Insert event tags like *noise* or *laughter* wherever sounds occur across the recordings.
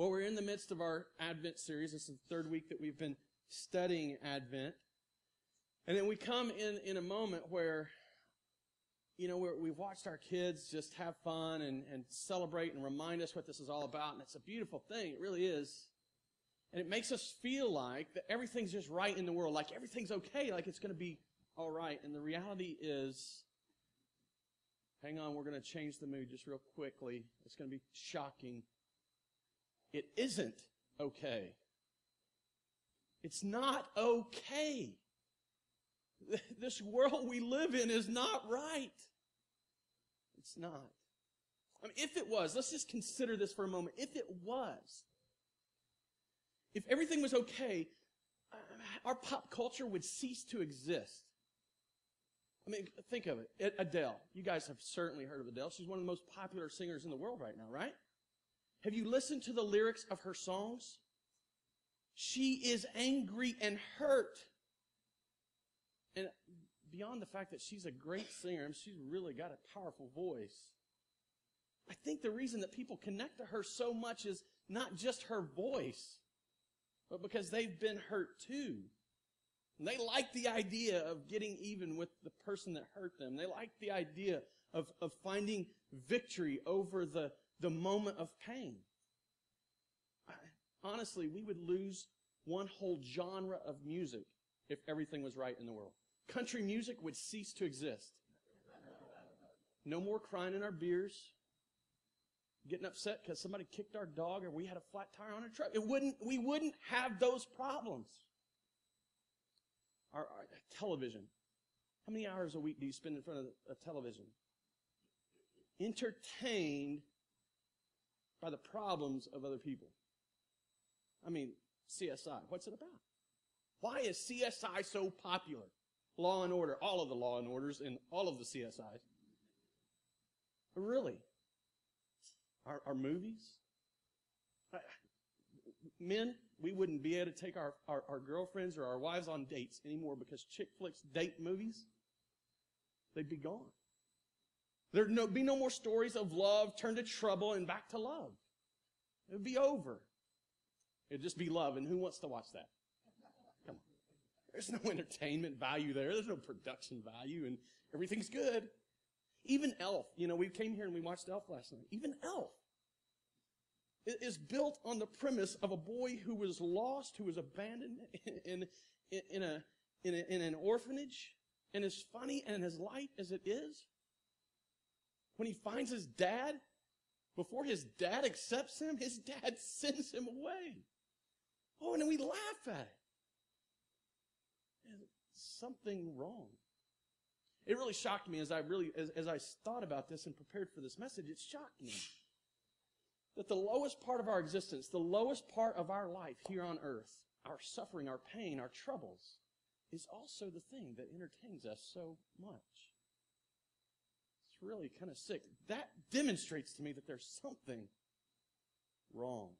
Well, we're in the midst of our Advent series. This is the third week that we've been studying Advent. And then we come in, in a moment where, you know, where we've watched our kids just have fun and, and celebrate and remind us what this is all about. And it's a beautiful thing. It really is. And it makes us feel like that everything's just right in the world, like everything's okay, like it's going to be all right. And the reality is, hang on, we're going to change the mood just real quickly. It's going to be shocking. It isn't okay. It's not okay. *laughs* This world we live in is not right. It's not. I mean, if it was, let's just consider this for a moment. If it was, if everything was okay, uh, our pop culture would cease to exist. I mean, think of it. Adele. You guys have certainly heard of Adele. She's one of the most popular singers in the world right now, right? Have you listened to the lyrics of her songs? She is angry and hurt. And beyond the fact that she's a great singer, she's really got a powerful voice, I think the reason that people connect to her so much is not just her voice, but because they've been hurt too. And they like the idea of getting even with the person that hurt them. They like the idea of, of finding victory over the, the moment of pain. Honestly, we would lose one whole genre of music if everything was right in the world. Country music would cease to exist. No more crying in our beers getting upset because somebody kicked our dog or we had a flat tire on a truck. It wouldn't, we wouldn't have those problems. Our, our television. How many hours a week do you spend in front of a television? Entertained by the problems of other people. I mean, CSI. What's it about? Why is CSI so popular? Law and Order, all of the Law and Orders and all of the CSIs. Really? our, our movies. Men, we wouldn't be able to take our, our, our girlfriends or our wives on dates anymore because chick flicks date movies, they'd be gone. There'd no, be no more stories of love turned to trouble and back to love. It would be over. It'd just be love, and who wants to watch that? Come on. There's no entertainment value there. There's no production value, and everything's good. Even Elf, you know, we came here and we watched Elf last night. Even Elf is built on the premise of a boy who was lost, who was abandoned in, in, in, a, in, a, in an orphanage. And as funny and as light as it is, when he finds his dad, before his dad accepts him, his dad *laughs* sends him away. Oh, and we laugh at it. something wrong. It really shocked me as I really, as, as I thought about this and prepared for this message, it shocked me that the lowest part of our existence, the lowest part of our life here on earth, our suffering, our pain, our troubles, is also the thing that entertains us so much. Really kind of sick. That demonstrates to me that there's something wrong.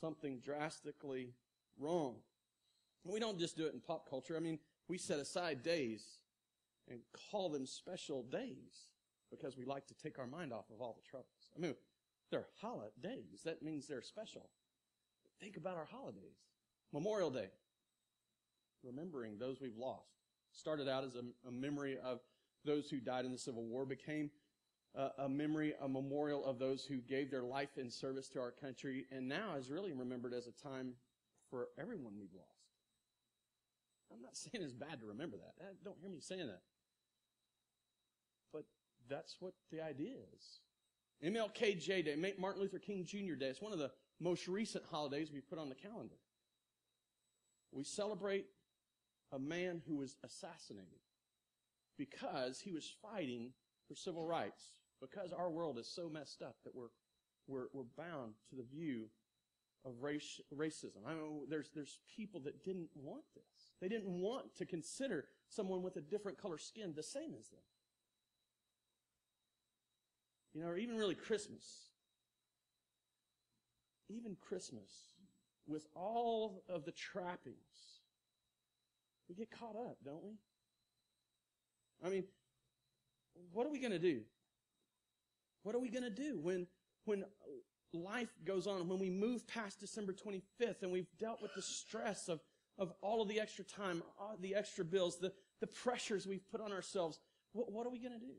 Something drastically wrong. And we don't just do it in pop culture. I mean, we set aside days and call them special days because we like to take our mind off of all the troubles. I mean, they're holidays. That means they're special. Think about our holidays. Memorial Day. Remembering those we've lost. Started out as a, a memory of those who died in the Civil War, became a, a memory, a memorial of those who gave their life in service to our country, and now is really remembered as a time for everyone we've lost. I'm not *laughs* saying it's bad to remember that. Uh, don't hear me saying that. But that's what the idea is. MLKJ Day, Martin Luther King Jr. Day. It's one of the most recent holidays we put on the calendar. We celebrate a man who was assassinated because he was fighting for civil rights. Because our world is so messed up that we're, we're, we're bound to the view of race, racism. I mean, there's, there's people that didn't want this. They didn't want to consider someone with a different color skin the same as them. You know, or even really Christmas. Even Christmas, with all of the trappings, we get caught up, don't we? I mean, what are we going to do? What are we going to do when, when life goes on, when we move past December 25th and we've dealt with the stress of, of all of the extra time, the extra bills, the, the pressures we've put on ourselves, what, what are we going to do?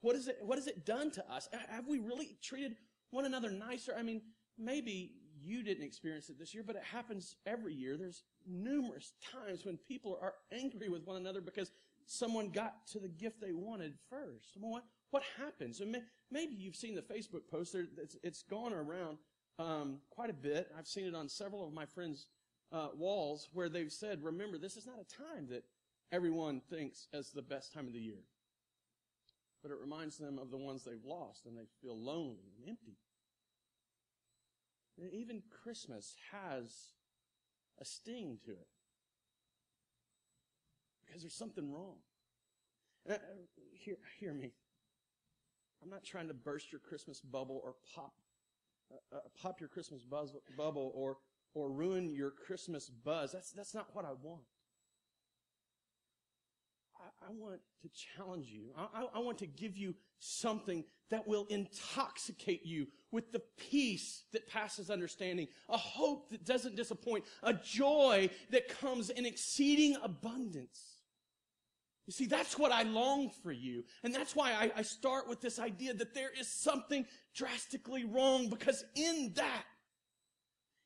What, is it, what has it done to us? Have we really treated one another nicer? I mean, maybe you didn't experience it this year, but it happens every year. There's numerous times when people are angry with one another because someone got to the gift they wanted first. What, what happens? And maybe you've seen the Facebook post. It's, it's gone around um, quite a bit. I've seen it on several of my friends' uh, walls where they've said, remember, this is not a time that everyone thinks as the best time of the year. But it reminds them of the ones they've lost and they feel lonely and empty. Even Christmas has a sting to it. Because there's something wrong. Uh, hear, hear me. I'm not trying to burst your Christmas bubble or pop uh, uh, pop your Christmas buzz, bubble or or ruin your Christmas buzz. That's that's not what I want. I, I want to challenge you. I, I want to give you something that will intoxicate you with the peace that passes understanding, a hope that doesn't disappoint, a joy that comes in exceeding abundance. You see, that's what I long for you. And that's why I, I, start with this idea that there is something drastically wrong because in that,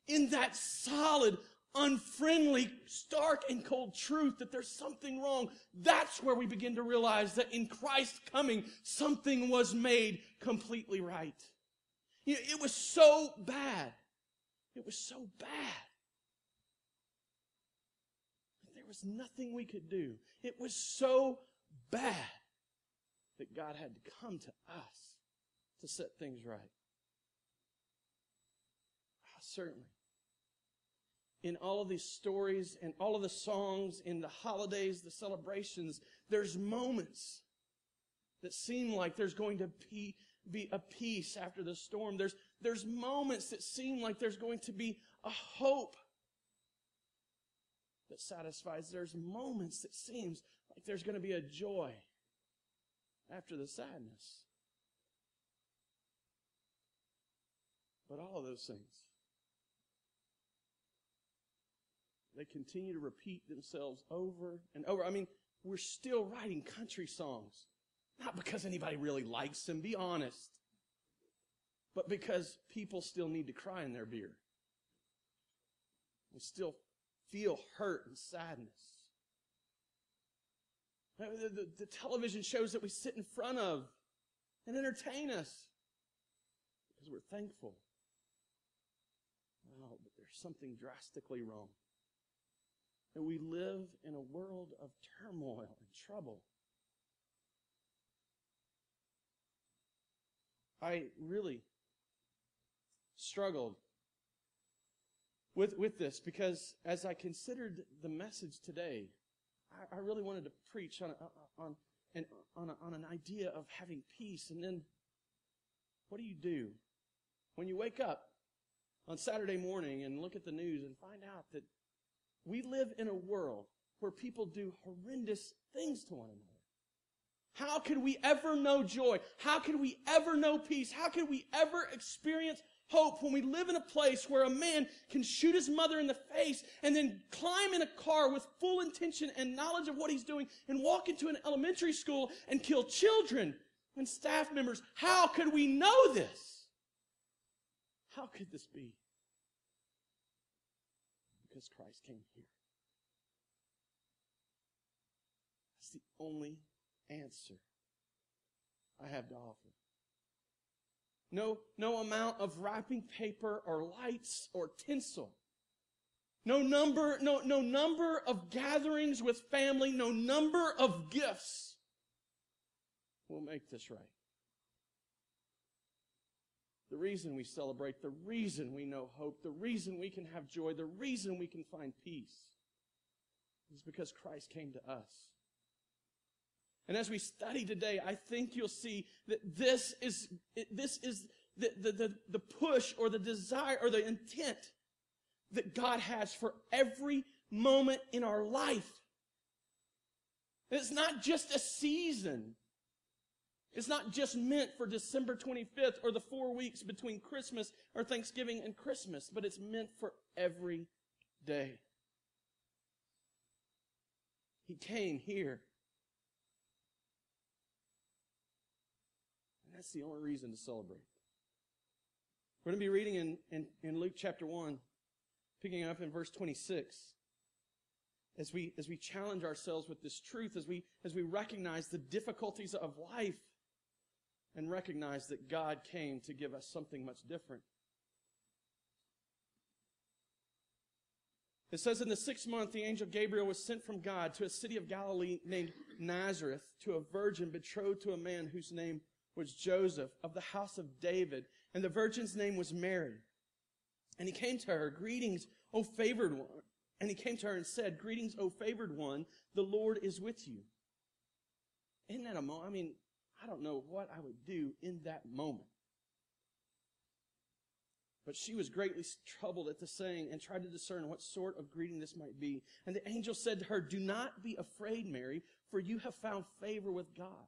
in that solid, unfriendly, stark, and cold truth that there's something wrong, that's where we begin to realize that in Christ's coming, something was made completely right. You know, it was so bad. It was so bad There was nothing we could do. It was so bad that God had to come to us to set things right. Oh, certainly. In all of these stories and all of the songs, in the holidays, the celebrations, there's moments that seem like there's going to be, be a peace after the storm. There's, there's moments that seem like there's going to be a hope that satisfies. There's moments that seems like there's going to be a joy after the sadness. But all of those things, they continue to repeat themselves over and over. I mean, we're still writing country songs. Not because anybody really likes them, be honest. But because people still need to cry in their beer. We still feel hurt and sadness. The, the, the, television shows that we sit in front of and entertain us because we're thankful. Oh, but there's something drastically wrong. And we live in a world of turmoil and trouble. I really struggled with, with this because as I considered the message today, I, I really wanted to preach on, on, on, on an idea of having peace. And then what do you do when you wake up on Saturday morning and look at the news and find out that we live in a world where people do horrendous things to one another? How could we ever know joy? How could we ever know peace? How could we ever experience hope when we live in a place where a man can shoot his mother in the face and then climb in a car with full intention and knowledge of what he's doing and walk into an elementary school and kill children and staff members. How could we know this? How could this be? Because Christ came here. That's the only answer I have to offer. No, no amount of wrapping paper or lights or tinsel. No number, no, no number of gatherings with family, no number of gifts will make this right. The reason we celebrate, the reason we know hope, the reason we can have joy, the reason we can find peace is because Christ came to us. And as we study today, I think you'll see that this is, this is the, the, the, the push or the desire or the intent that God has for every moment in our life. It's not just a season. It's not just meant for December 25th or the four weeks between Christmas or Thanksgiving and Christmas, but it's meant for every day. He came here. That's the only reason to celebrate. We're going to be reading in, in, in Luke chapter 1, picking up in verse 26 as we as we challenge ourselves with this truth as we as we recognize the difficulties of life and recognize that God came to give us something much different. It says in the sixth month, the angel Gabriel was sent from God to a city of Galilee named Nazareth to a virgin betrothed to a man whose name was Joseph of the house of David. And the virgin's name was Mary. And he came to her, Greetings, O favored one. And he came to her and said, Greetings, O favored one, the Lord is with you. Isn't that a moment? I mean, I don't know what I would do in that moment. But she was greatly troubled at the saying and tried to discern what sort of greeting this might be. And the angel said to her, Do not be afraid, Mary, for you have found favor with God.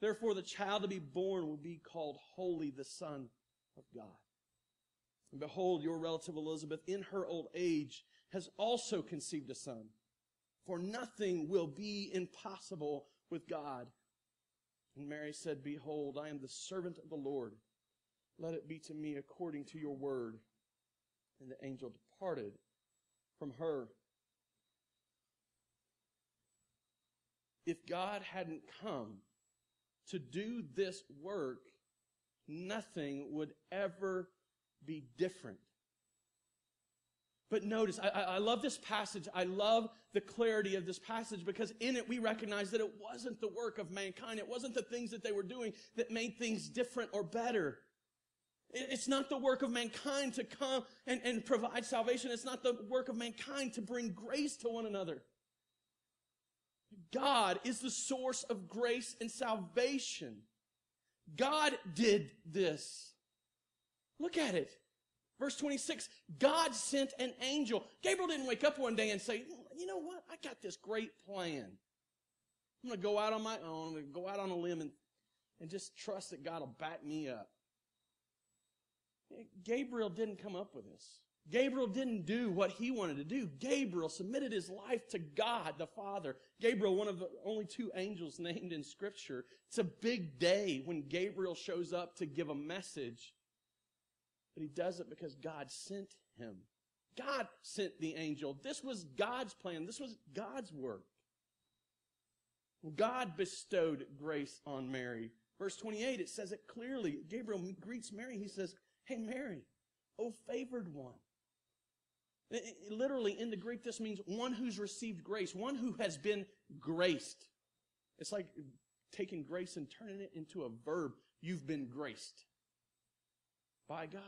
Therefore, the child to be born will be called Holy, the Son of God. And behold, your relative Elizabeth, in her old age, has also conceived a son. For nothing will be impossible with God. And Mary said, Behold, I am the servant of the Lord. Let it be to me according to your word. And the angel departed from her. if God hadn't come to do this work, nothing would ever be different. But notice, I, I, love this passage. I love the clarity of this passage because in it we recognize that it wasn't the work of mankind. It wasn't the things that they were doing that made things different or better. It's not the work of mankind to come and, and provide salvation. It's not the work of mankind to bring grace to one another. God is the source of grace and salvation. God did this. Look at it. Verse 26, God sent an angel. Gabriel didn't wake up one day and say, you know what? I got this great plan. I'm going to go out on my own. I'm going to go out on a limb and, and just trust that God will back me up. Gabriel didn't come up with this. Gabriel didn't do what he wanted to do. Gabriel submitted his life to God the Father. Gabriel, one of the only two angels *laughs* named in Scripture. It's a big day when Gabriel shows up to give a message. But he does it because God sent him. God sent the angel. This was God's plan. This was God's work. God bestowed grace on Mary. Verse 28, it says it clearly. Gabriel greets Mary. He says, Hey, Mary, O favored one. Literally, in the Greek, this means one who's received grace, one who has been graced. It's like taking grace and turning it into a verb. You've been graced by God.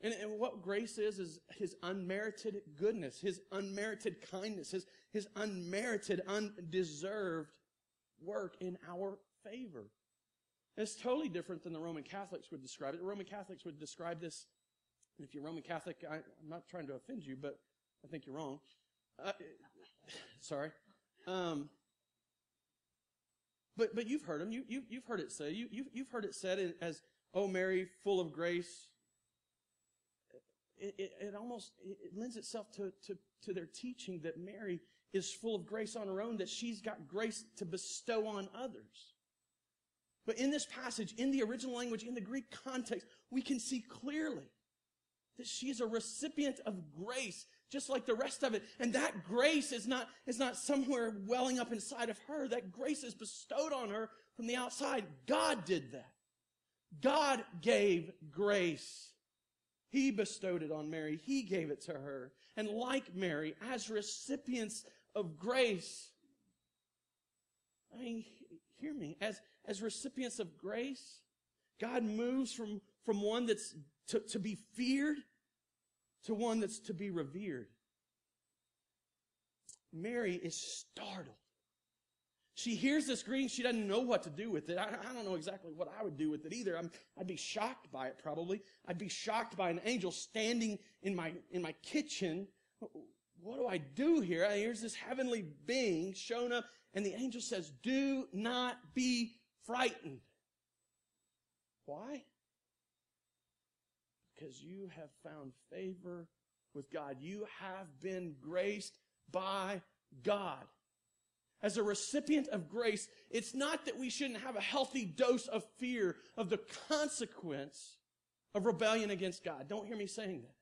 And, and, what grace is, is his unmerited goodness, his unmerited kindness, his, his unmerited, undeserved work in our favor. it's totally different than the Roman Catholics would describe it. The Roman Catholics would describe this if you're Roman Catholic, I, am not trying to offend you, but I think you're wrong. Uh, sorry. Um, but but you've heard them. You, you you've heard it said. You, you you've heard it said as, "Oh Mary, full of grace." It, it, it almost it lends itself to, to to their teaching that Mary is full of grace on her own, that she's got grace to bestow on others. But in this passage, in the original language, in the Greek context, we can see clearly that she's a recipient of grace, just like the rest of it. And that grace is not, is not somewhere welling up inside of her. That grace is bestowed on her from the outside. God did that. God gave grace. He bestowed it on Mary. He gave it to her. And like Mary, as recipients of grace, I mean, hear me, as, as recipients of grace, God moves from, from one that's to, to be feared to one that's to be revered. Mary is startled. She hears this greeting. She doesn't know what to do with it. I, I don't know exactly what I would do with it either. i would be shocked by it probably. I'd be shocked by an angel standing in my, in my kitchen. What do I do here? Here's this heavenly being shown up and the angel says, do not be frightened. Why? Because you have found favor with God. You have been graced by God. As a recipient of grace, it's not that we shouldn't have a healthy dose of fear of the consequence of rebellion against God. Don't hear me saying that.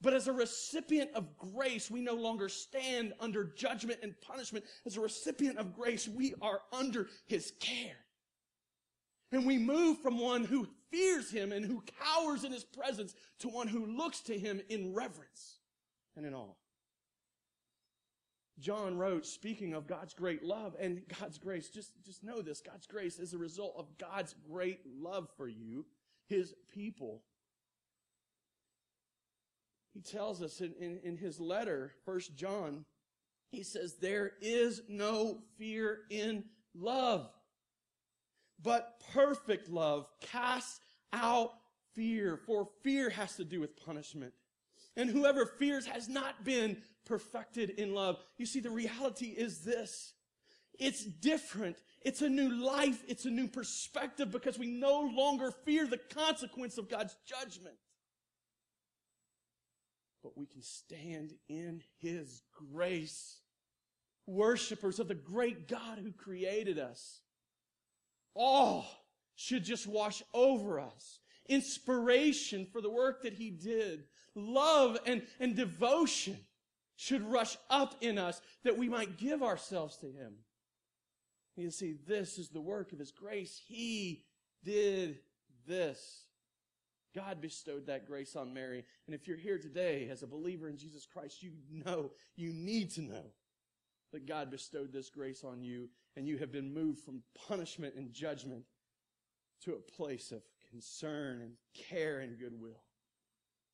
But as a recipient of grace, we no longer stand under judgment and punishment. As a recipient of grace, we are under His care. And we move from one who fears Him and who cowers in His presence to one who looks to Him in reverence and in awe. John wrote, speaking of God's great love and God's grace, just, just know this God's grace is a result of God's great love for you, His people. He tells us in, in, in his letter, First John, he says, There is no fear in love, but perfect love casts out fear, for fear has to do with punishment. And whoever fears has not been perfected in love. You see, the reality is this. It's different. It's a new life. It's a new perspective because we no longer fear the consequence of God's judgment. But we can stand in His grace. Worshippers of the great God who created us. All should just wash over us. Inspiration for the work that He did. Love and, and devotion should rush up in us that we might give ourselves to Him. You see, this is the work of His grace. He did this. God bestowed that grace on Mary. And if you're here today as a believer in Jesus Christ, you know, you need to know that God bestowed this grace on you and you have been moved from punishment and judgment to a place of concern and care and goodwill.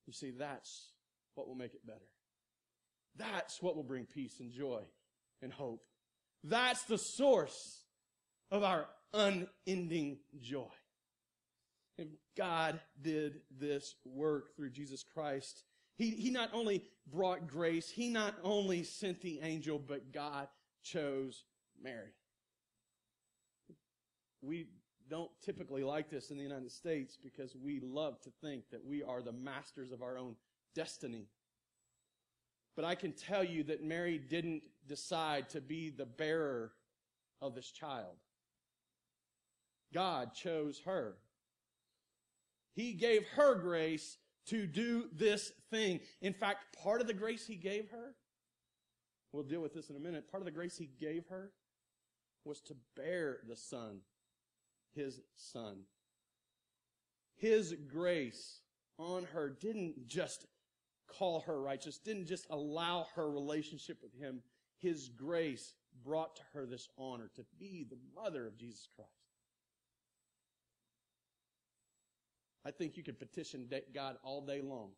You see, that's what will make it better. That's what will bring peace and joy and hope. That's the source of our unending joy. And God did this work through Jesus Christ. He, he not only brought grace, He not only sent the angel, but God chose Mary. We don't typically like this in the United States because we love to think that we are the masters of our own destiny. But I can tell you that Mary didn't decide to be the bearer of this child. God chose her. He gave her grace to do this thing. In fact, part of the grace he gave her, we'll deal with this in a minute, part of the grace he gave her was to bear the son, his son. His grace on her didn't just call her righteous, didn't just allow her relationship with him. His grace brought to her this honor to be the mother of Jesus Christ. I think you could petition God all day long.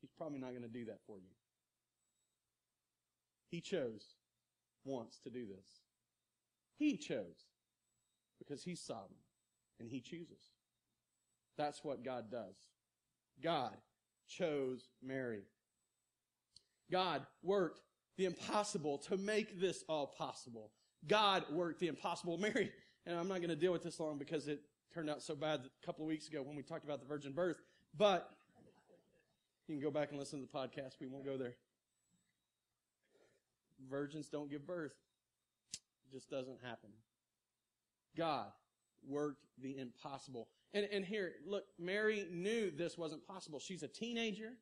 He's probably not going to do that for you. He chose once to do this. He chose because he's sovereign and he chooses. That's what God does. God chose Mary. God worked the impossible to make this all possible. God worked the impossible. *laughs* Mary, and I'm not going to deal with this long because it turned out so bad a couple of weeks ago when we talked about the virgin birth, but you can go back and listen to the podcast. We won't go there. Virgins don't give birth. It just doesn't happen. God worked the impossible. And, and here, look, Mary knew this wasn't possible. She's a teenager.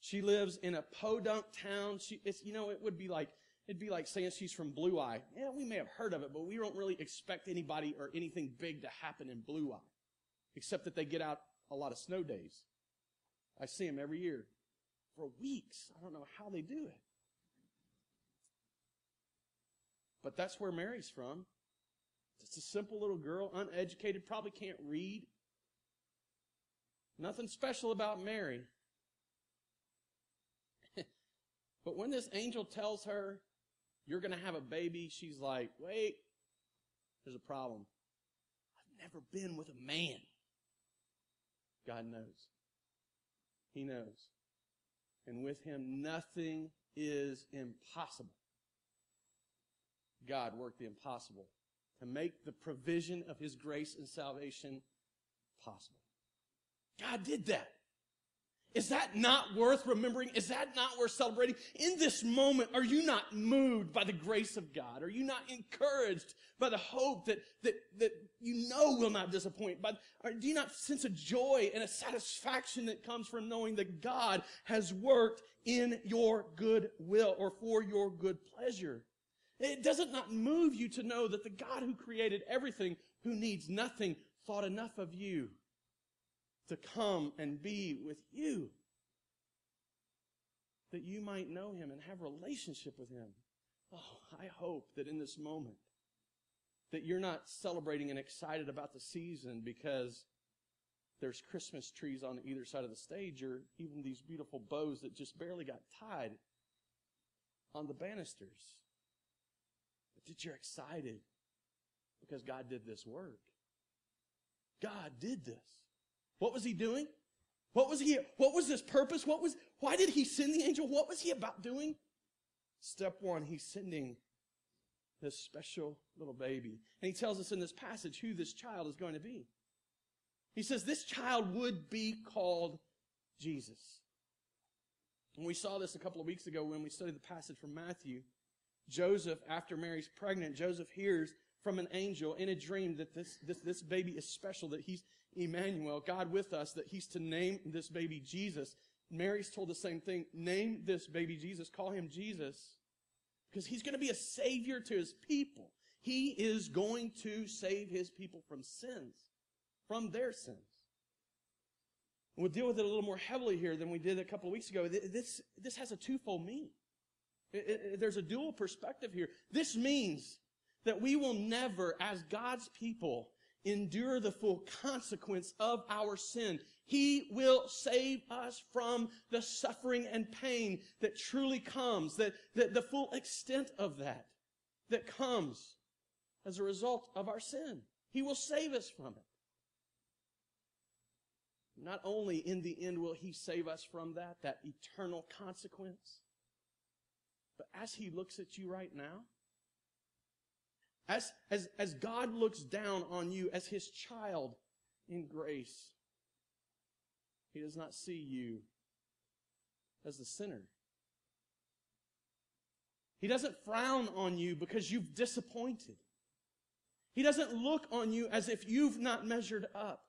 She lives in a podunk town. She, it's, you know, it would be like, it'd be like saying she's from Blue Eye. Yeah, we may have heard of it, but we don't really expect anybody or anything big to happen in Blue Eye. Except that they get out a lot of snow days. I see them every year for weeks. I don't know how they do it. But that's where Mary's from. Just a simple little girl, uneducated, probably can't read. Nothing special about Mary. *laughs* but when this angel tells her, you're going to have a baby, she's like, wait, there's a problem. I've never been with a man. God knows. He knows. And with him, nothing is impossible. God worked the impossible to make the provision of his grace and salvation possible. God did that. Is that not worth remembering? Is that not worth celebrating? In this moment, are you not moved by the grace of God? Are you not encouraged by the hope that, that, that you know will not disappoint? But do you not sense a joy and a satisfaction that comes from knowing that God has worked in your good will or for your good pleasure? It doesn't not move you to know that the God who created everything, who needs nothing, thought enough of you to come and be with you. That you might know him and have relationship with him. Oh, I hope that in this moment that you're not celebrating and excited about the season because there's Christmas trees on either side of the stage or even these beautiful bows that just barely got tied on the banisters. That you're excited because God did this work. God did this. What was he doing? What was he, what was his purpose? What was, why did he send the angel? What was he about doing? Step one, he's sending this special little baby. And he tells us in this passage who this child is going to be. He says this child would be called Jesus. And we saw this a couple of weeks ago when we studied the passage from Matthew. Joseph, after Mary's pregnant, Joseph hears from an angel in a dream that this, this, this baby is special, that he's, Emmanuel, God with us, that he's to name this baby Jesus. Mary's told the same thing. Name this baby Jesus. Call him Jesus. Because he's going to be a savior to his people. He is going to save his people from sins, from their sins. We'll deal with it a little more heavily here than we did a couple of weeks ago. This, this has a twofold meaning. It, it, there's a dual perspective here. This means that we will never, as God's people, endure the full consequence of our sin. He will save us from the suffering and pain that truly comes, that, that the full extent of that, that comes as a result of our sin. He will save us from it. Not only in the end will He save us from that, that eternal consequence, but as He looks at you right now, as, as, as God looks down on you as his child in grace, he does not see you as the sinner. He doesn't frown on you because you've disappointed. He doesn't look on you as if you've not measured up.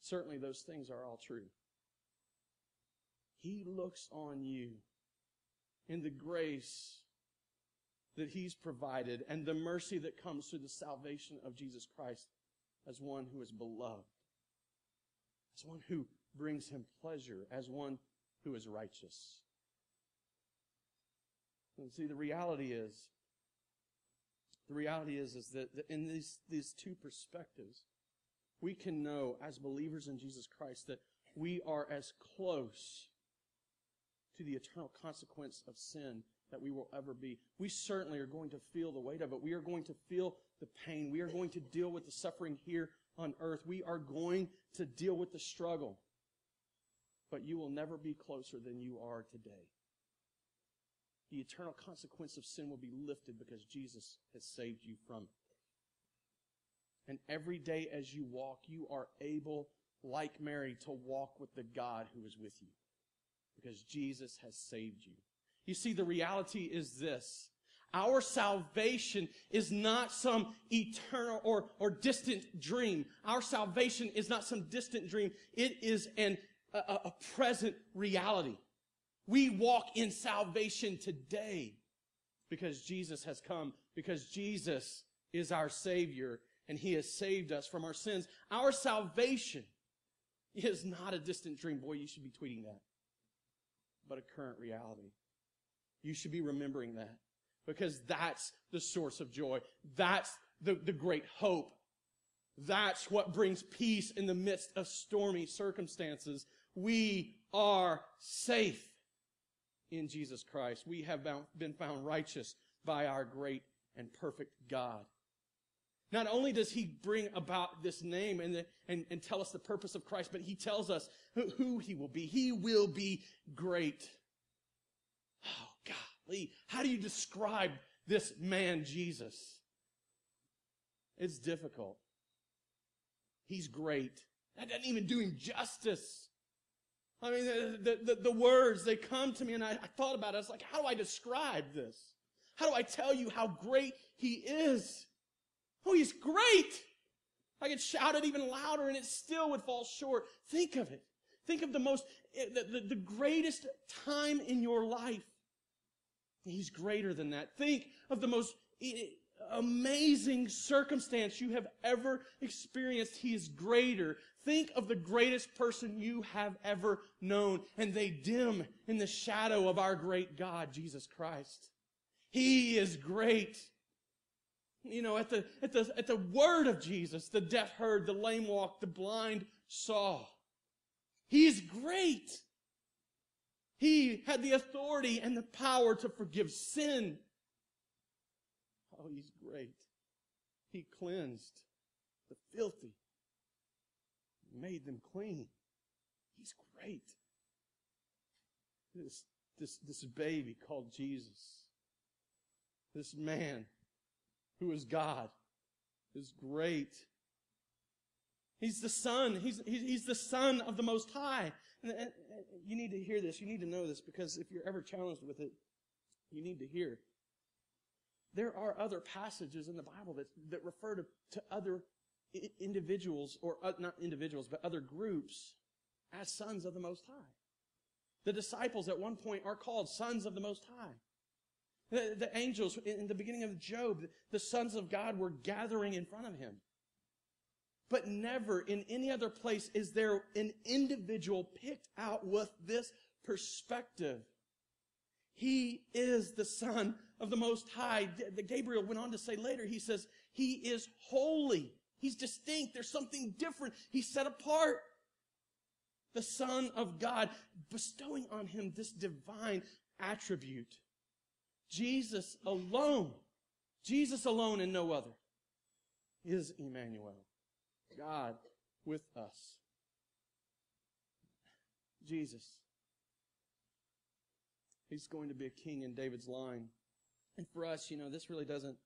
Certainly those things are all true. He looks on you in the grace that He's provided and the mercy that comes through the salvation of Jesus Christ as one who is beloved, as one who brings Him pleasure, as one who is righteous. And see, the reality is, the reality is, is that in these, these two perspectives, we can know as believers in Jesus Christ that we are as close to the eternal consequence of sin that we will ever be. We certainly are going to feel the weight of it. We are going to feel the pain. We are going to deal with the suffering here on earth. We are going to deal with the struggle. But you will never be closer than you are today. The eternal consequence of sin will be lifted because Jesus has saved you from it. And every day as you walk, you are able, like Mary, to walk with the God who is with you because Jesus has saved you. You see, the reality is this. Our salvation is not some eternal or, or distant dream. Our salvation is not some distant dream. It is an, a, a present reality. We walk in salvation today because Jesus has come, because Jesus is our Savior and He has saved us from our sins. Our salvation is not a distant dream. Boy, you should be tweeting that. But a current reality. You should be remembering that because that's the source of joy. That's the, the great hope. That's what brings peace in the midst of stormy circumstances. We are safe in Jesus Christ. We have been found righteous by our great and perfect God. Not only does he bring about this name and, the, and, and tell us the purpose of Christ, but he tells us who, who he will be. He will be great. Oh, golly. How do you describe this man, Jesus? It's difficult. He's great. That doesn't even do him justice. I mean, the, the, the, words, they come to me and I, I thought about it. I was like, how do I describe this? How do I tell you how great he is? Oh, he's great. I could shout it even louder and it still would fall short. Think of it. Think of the most, the, the, the greatest time in your life. He's greater than that. Think of the most eh, amazing circumstance you have ever experienced. He is greater. Think of the greatest person you have ever known, and they dim in the shadow of our great God, Jesus Christ. He is great. You know, at the, at the, at the word of Jesus, the deaf heard, the lame walked, the blind saw. He's great. He had the authority and the power to forgive sin. Oh, he's great. He cleansed the filthy, made them clean. He's great. This, this, this baby called Jesus, this man who is God, is great. He's the Son. He's, he's the Son of the Most High. And, you need to hear this. You need to know this because if you're ever challenged with it, you need to hear. There are other passages in the Bible that, that refer to, to other individuals, or uh, not individuals, but other groups as sons of the Most High. The disciples at one point are called sons of the Most High. The, the angels, in the beginning of Job, the sons of God were gathering in front of him. But never in any other place is there an individual picked out with this perspective. He is the Son of the Most High. Gabriel went on to say later, he says, He is holy. He's distinct. There's something different. He's set apart. The Son of God, bestowing on him this divine attribute. Jesus alone, Jesus alone and no other, is Emmanuel, God with us. Jesus. He's going to be a king in David's line. And for us, you know, this really doesn't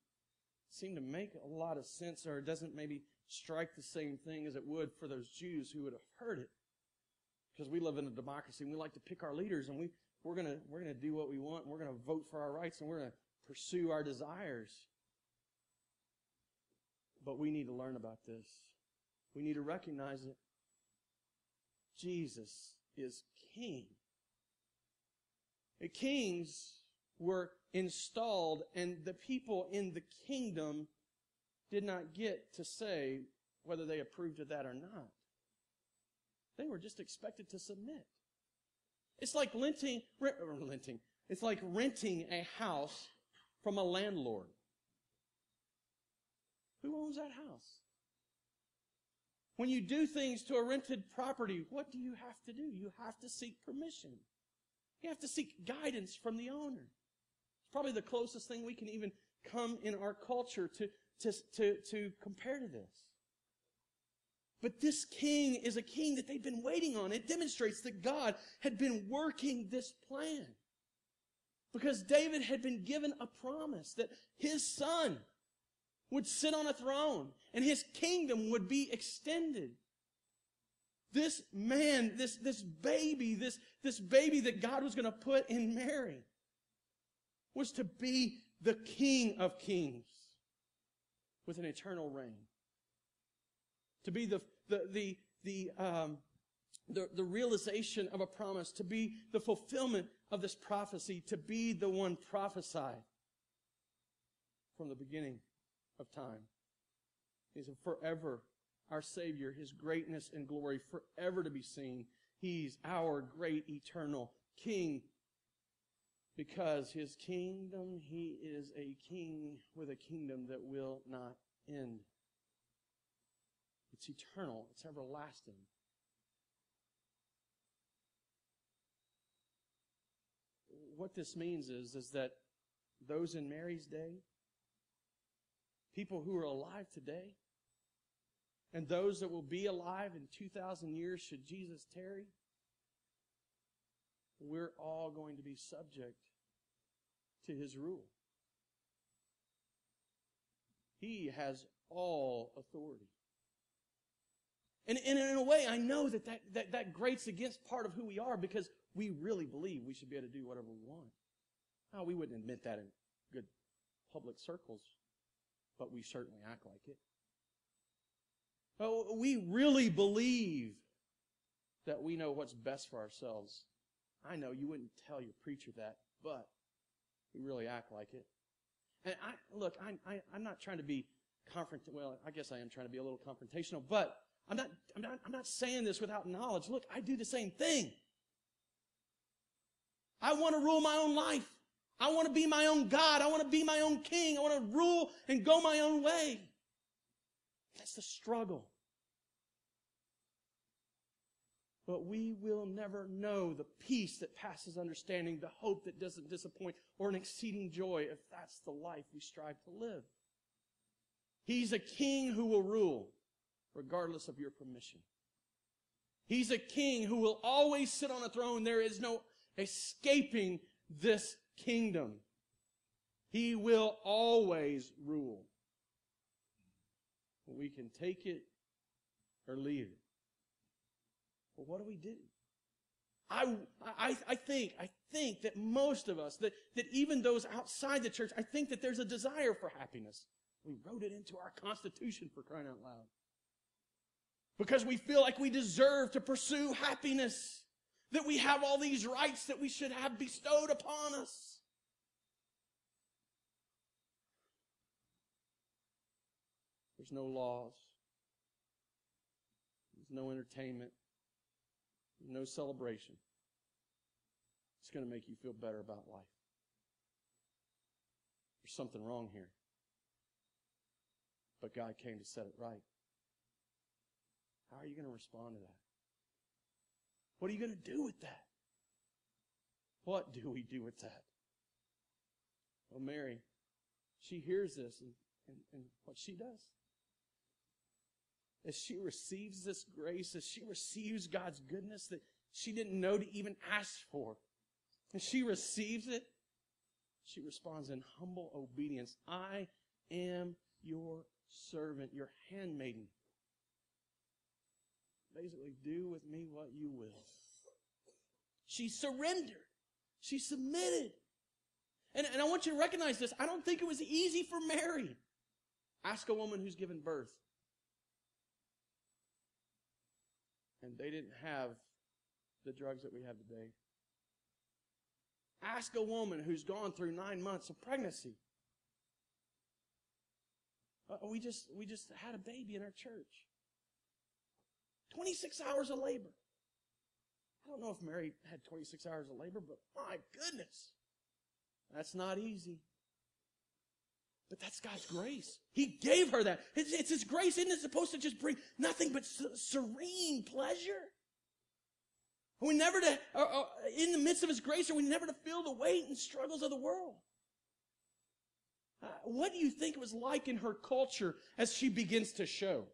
seem to make a lot of sense or doesn't maybe strike the same thing as it would for those Jews who would have heard it. Because we live in a democracy and we like to pick our leaders and we, we're gonna, we're gonna do what we want and we're gonna vote for our rights and we're gonna pursue our desires. But we need to learn about this. We need to recognize that Jesus is king. The kings were installed and the people in the kingdom did not get to say whether they approved of that or not. They were just expected to submit. It's like renting, renting. It's like renting a house from a landlord. Who owns that house? When you do things to a rented property, what do you have to do? You have to seek permission. You have to seek guidance from the owner. It's probably the closest thing we can even come in our culture to, to, to, to compare to this. But this king is a king that they've been waiting on. It demonstrates that God had been working this plan. Because David had been given a promise that his son would sit on a throne and his kingdom would be extended. This man, this, this baby, this, this baby that God was going to put in Mary was to be the king of kings with an eternal reign to be the, the, the, the, um, the, the realization of a promise, to be the fulfillment of this prophecy, to be the one prophesied from the beginning of time. He's forever our Savior, His greatness and glory forever to be seen. He's our great eternal King because His kingdom, He is a King with a kingdom that will not end. It's eternal. It's everlasting. What this means is, is that those in Mary's day, people who are alive today, and those that will be alive in 2,000 years should Jesus tarry, we're all going to be subject to his rule. He has all authority. And, and in a way, I know that that, that that grates against part of who we are because we really believe we should be able to do whatever we want. Now, we wouldn't admit that in good public circles, but we certainly act like it. Oh, we really believe that we know what's best for ourselves. I know you wouldn't tell your preacher that, but we really act like it. And I look, I, I, I'm not trying to be confront. Well, I guess I am trying to be a little confrontational, but I'm not, I'm not, I'm not saying this without knowledge. Look, I do the same thing. I want to rule my own life. I want to be my own God. I want to be my own king. I want to rule and go my own way. That's the struggle. But we will never know the peace that passes understanding, the hope that doesn't disappoint, or an exceeding joy if that's the life we strive to live. He's a king who will rule regardless of your permission. He's a king who will always sit on a throne. There is no escaping this kingdom. He will always rule. We can take it or leave it. But what do we do? I, I, I think, I think that most of us, that, that even those outside the church, I think that there's a desire for happiness. We wrote it into our Constitution for crying out loud. Because we feel like we deserve to pursue happiness. That we have all these rights that we should have bestowed upon us. There's no laws. There's no entertainment. No celebration. It's going to make you feel better about life. There's something wrong here. But God came to set it right. How are you going to respond to that? What are you going to do with that? What do we do with that? Well, Mary, she hears this and, and, and what she does. As she receives this grace, as she receives God's goodness that she didn't know to even ask for, and she receives it, she responds in humble obedience. I am your servant, your handmaiden. Basically, do with me what you will. She surrendered. She submitted. And, and I want you to recognize this. I don't think it was easy for Mary. Ask a woman who's given birth. And they didn't have the drugs that we have today. Ask a woman who's gone through nine months of pregnancy. Uh, we just we just had a baby in our church. 26 hours of labor. I don't know if Mary had 26 hours of labor, but my goodness. That's not easy. But that's God's grace. He gave her that. It's, it's His grace. Isn't it supposed to just bring nothing but serene pleasure? Are we never to, uh, uh, in the midst of His grace, are we never to feel the weight and struggles of the world? Uh, what do you think it was like in her culture as she begins to show?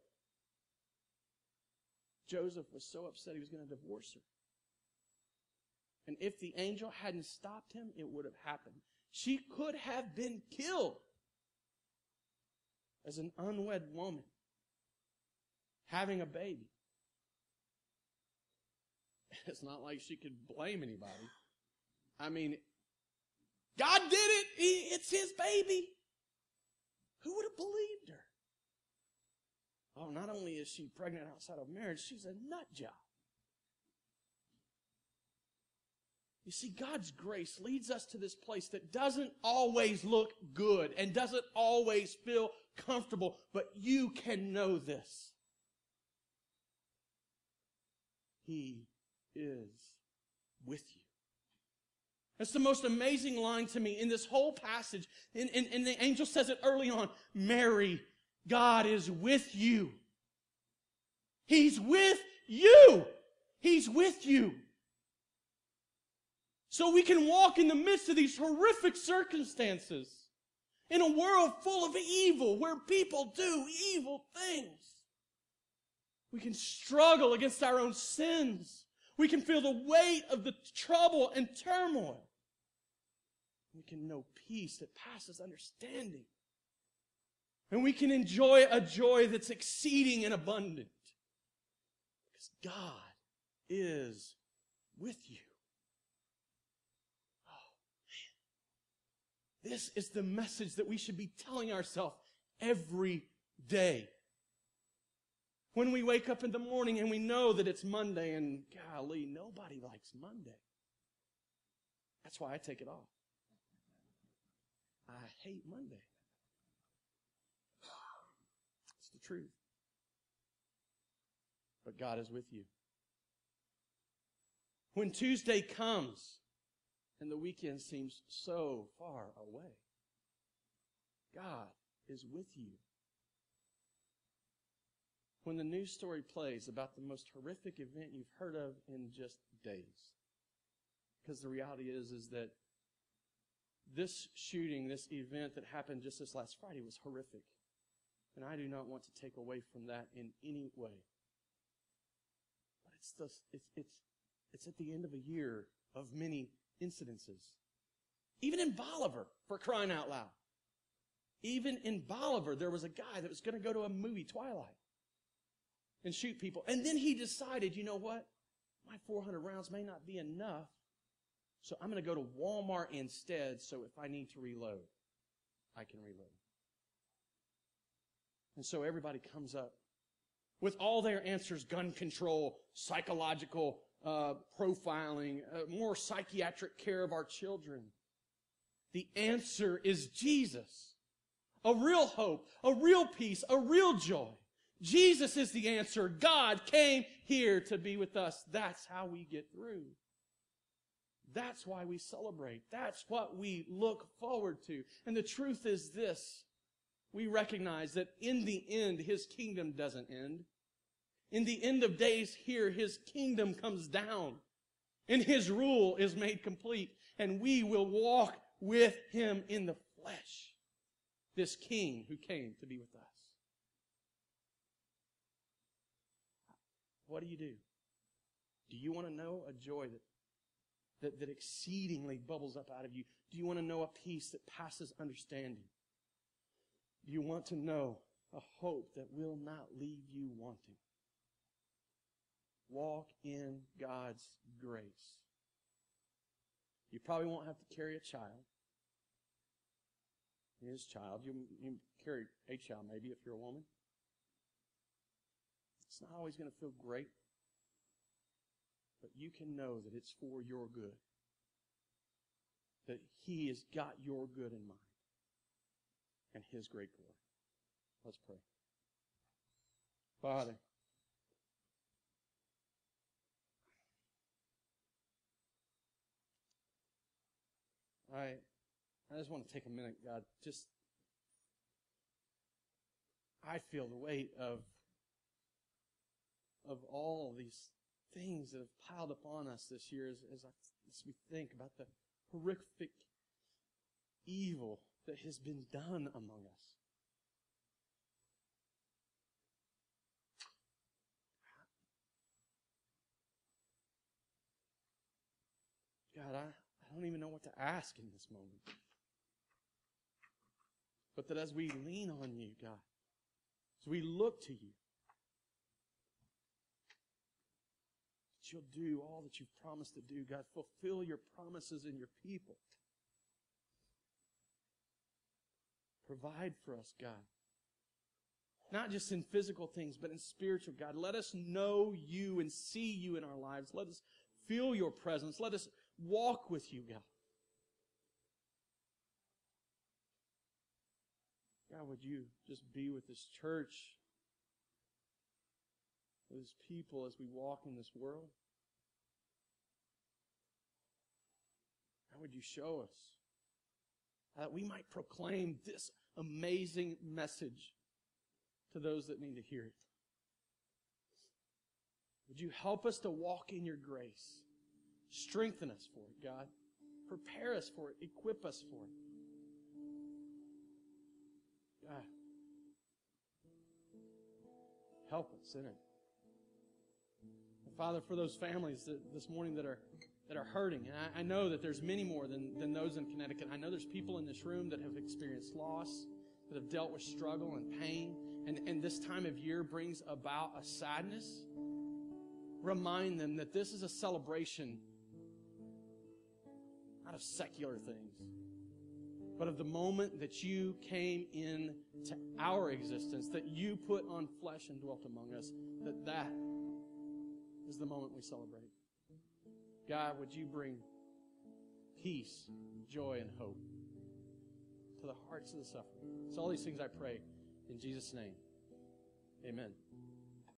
Joseph was so upset he was going to divorce her. And if the angel hadn't stopped him, it would have happened. She could have been killed as an unwed woman having a baby. *laughs* It's not like she could blame anybody. I mean, God did it. It's his baby. Who would have believed her? Oh, not only is she pregnant outside of marriage, she's a nut job. You see, God's grace leads us to this place that doesn't always look good and doesn't always feel comfortable, but you can know this. He is with you. That's the most amazing line to me in this whole passage. And, and, and the angel says it early on Mary, God is with you. He's with you. He's with you. So we can walk in the midst of these horrific circumstances in a world full of evil where people do evil things. We can struggle against our own sins. We can feel the weight of the trouble and turmoil. We can know peace that passes understanding. And we can enjoy a joy that's exceeding and abundant. Because God is with you. Oh, man. This is the message that we should be telling ourselves every day. When we wake up in the morning and we know that it's Monday and golly, nobody likes Monday. That's why I take it off. I hate Monday. It's the truth. But God is with you. When Tuesday comes and the weekend seems so far away, God is with you when the news story plays about the most horrific event you've heard of in just days. Because the reality is, is that this shooting, this event that happened just this last Friday was horrific. And I do not want to take away from that in any way. But it's the, it's, it's, it's at the end of a year of many incidences. Even in Bolivar, for crying out loud. Even in Bolivar, there was a guy that was going to go to a movie, Twilight and shoot people. And then he decided, you know what? My 400 rounds may not be enough. So I'm going to go to Walmart instead. So if I need to reload, I can reload. And so everybody comes up with all their answers gun control, psychological uh, profiling, uh, more psychiatric care of our children. The answer is Jesus. A real hope, a real peace, a real joy. Jesus is the answer. God came here to be with us. That's how we get through. That's why we celebrate. That's what we look forward to. And the truth is this. We recognize that in the end, His kingdom doesn't end. In the end of days here, His kingdom comes down and His rule is made complete and we will walk with Him in the flesh. This King who came to be with us. What do you do? Do you want to know a joy that, that, that exceedingly bubbles up out of you? Do you want to know a peace that passes understanding? You want to know a hope that will not leave you wanting? Walk in God's grace. You probably won't have to carry a child. His child. You, you carry a child maybe if you're a woman. It's not always going to feel great, but you can know that it's for your good. That He has got your good in mind and His great glory. Let's pray. Father, I, I just want to take a minute, God. Just, I feel the weight of of all these things that have piled upon us this year as, as, I, as we think about the horrific evil that has been done among us. God, I, I don't even know what to ask in this moment. But that as we lean on you, God, as we look to you, that you'll do all that you've promised to do. God, fulfill your promises in your people. Provide for us, God. Not just in physical things, but in spiritual, God. Let us know you and see you in our lives. Let us feel your presence. Let us walk with you, God. God, would you just be with this church as people as we walk in this world? How would you show us? That we might proclaim this amazing message to those that need to hear it. Would you help us to walk in your grace? Strengthen us for it, God. Prepare us for it. Equip us for it. God, help us in it. Father, for those families that, this morning that are that are hurting, and I, I know that there's many more than, than those in Connecticut. I know there's people in this room that have experienced loss, that have dealt with struggle and pain, and, and this time of year brings about a sadness. Remind them that this is a celebration not of secular things, but of the moment that you came into our existence, that you put on flesh and dwelt among us, that that is the moment we celebrate. God, would you bring peace, joy, and hope to the hearts of the suffering? It's all these things I pray in Jesus' name. Amen.